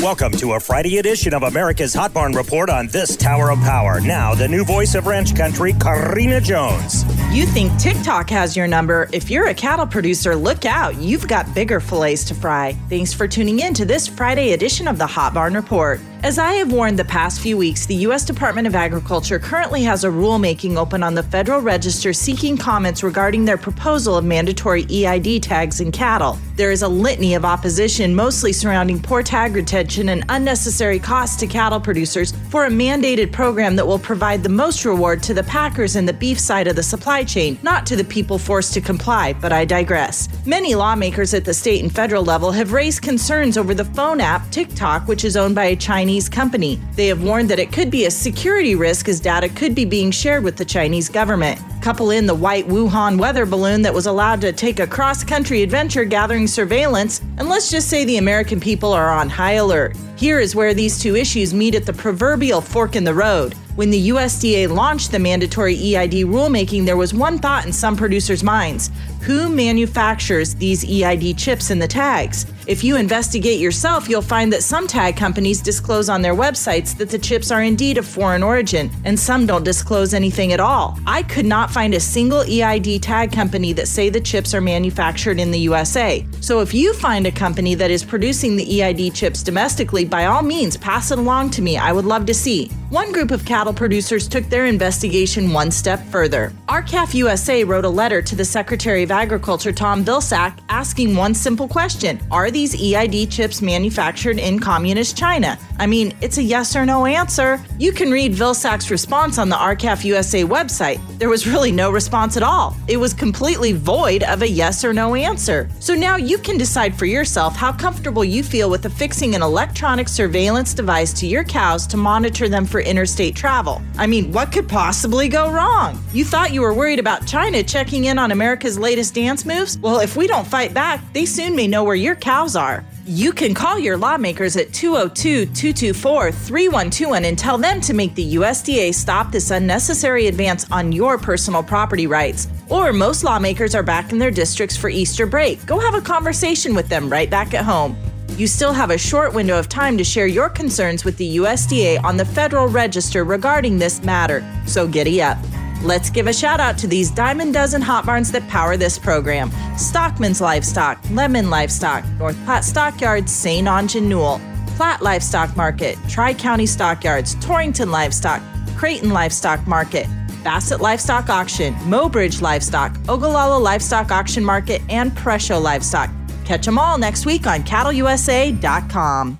Welcome to a Friday edition of America's Hot Barn Report on this Tower of Power. Now, the new voice of ranch country, Karina Jones. You think TikTok has your number? If you're a cattle producer, look out. You've got bigger fillets to fry. Thanks for tuning in to this Friday edition of the Hot Barn Report. As I have warned the past few weeks, the U.S. Department of Agriculture currently has a rulemaking open on the Federal Register seeking comments regarding their proposal of mandatory EID tags in cattle. There is a litany of opposition, mostly surrounding poor tag retention and unnecessary costs to cattle producers for a mandated program that will provide the most reward to the packers and the beef side of the supply chain, not to the people forced to comply, but I digress. Many lawmakers at the state and federal level have raised concerns over the phone app TikTok, which is owned by a Chinese Chinese company. They have warned that it could be a security risk as data could be being shared with the Chinese government. Couple in the white Wuhan weather balloon that was allowed to take a cross country adventure gathering surveillance, and let's just say the American people are on high alert. Here is where these two issues meet at the proverbial fork in the road. When the USDA launched the mandatory EID rulemaking, there was one thought in some producers' minds who manufactures these EID chips in the tags? If you investigate yourself, you'll find that some tag companies disclose on their websites that the chips are indeed of foreign origin, and some don't disclose anything at all. I could not find a single EID tag company that say the chips are manufactured in the USA. So if you find a company that is producing the EID chips domestically, by all means pass it along to me. I would love to see. One group of cattle producers took their investigation one step further. R-CALF USA wrote a letter to the Secretary of Agriculture, Tom Vilsack, asking one simple question Are these EID chips manufactured in communist China? I mean, it's a yes or no answer. You can read Vilsack's response on the R-CALF USA website. There was really no response at all. It was completely void of a yes or no answer. So now you can decide for yourself how comfortable you feel with affixing an electronic surveillance device to your cows to monitor them for interstate travel. I mean, what could possibly go wrong? You thought you were worried about China checking in on America's latest dance moves? Well, if we don't fight back, they soon may know where your cows are. You can call your lawmakers at 202 224 3121 and tell them to make the USDA stop this unnecessary advance on your personal property rights. Or most lawmakers are back in their districts for Easter break. Go have a conversation with them right back at home. You still have a short window of time to share your concerns with the USDA on the Federal Register regarding this matter, so giddy up. Let's give a shout out to these diamond dozen hot barns that power this program Stockman's Livestock, Lemmon Livestock, North Platte Stockyards, St. Onge Newell, Platte Livestock Market, Tri County Stockyards, Torrington Livestock, Creighton Livestock Market, Bassett Livestock Auction, Mobridge Livestock, Ogallala Livestock Auction Market, and Presho Livestock. Catch them all next week on cattleusa.com.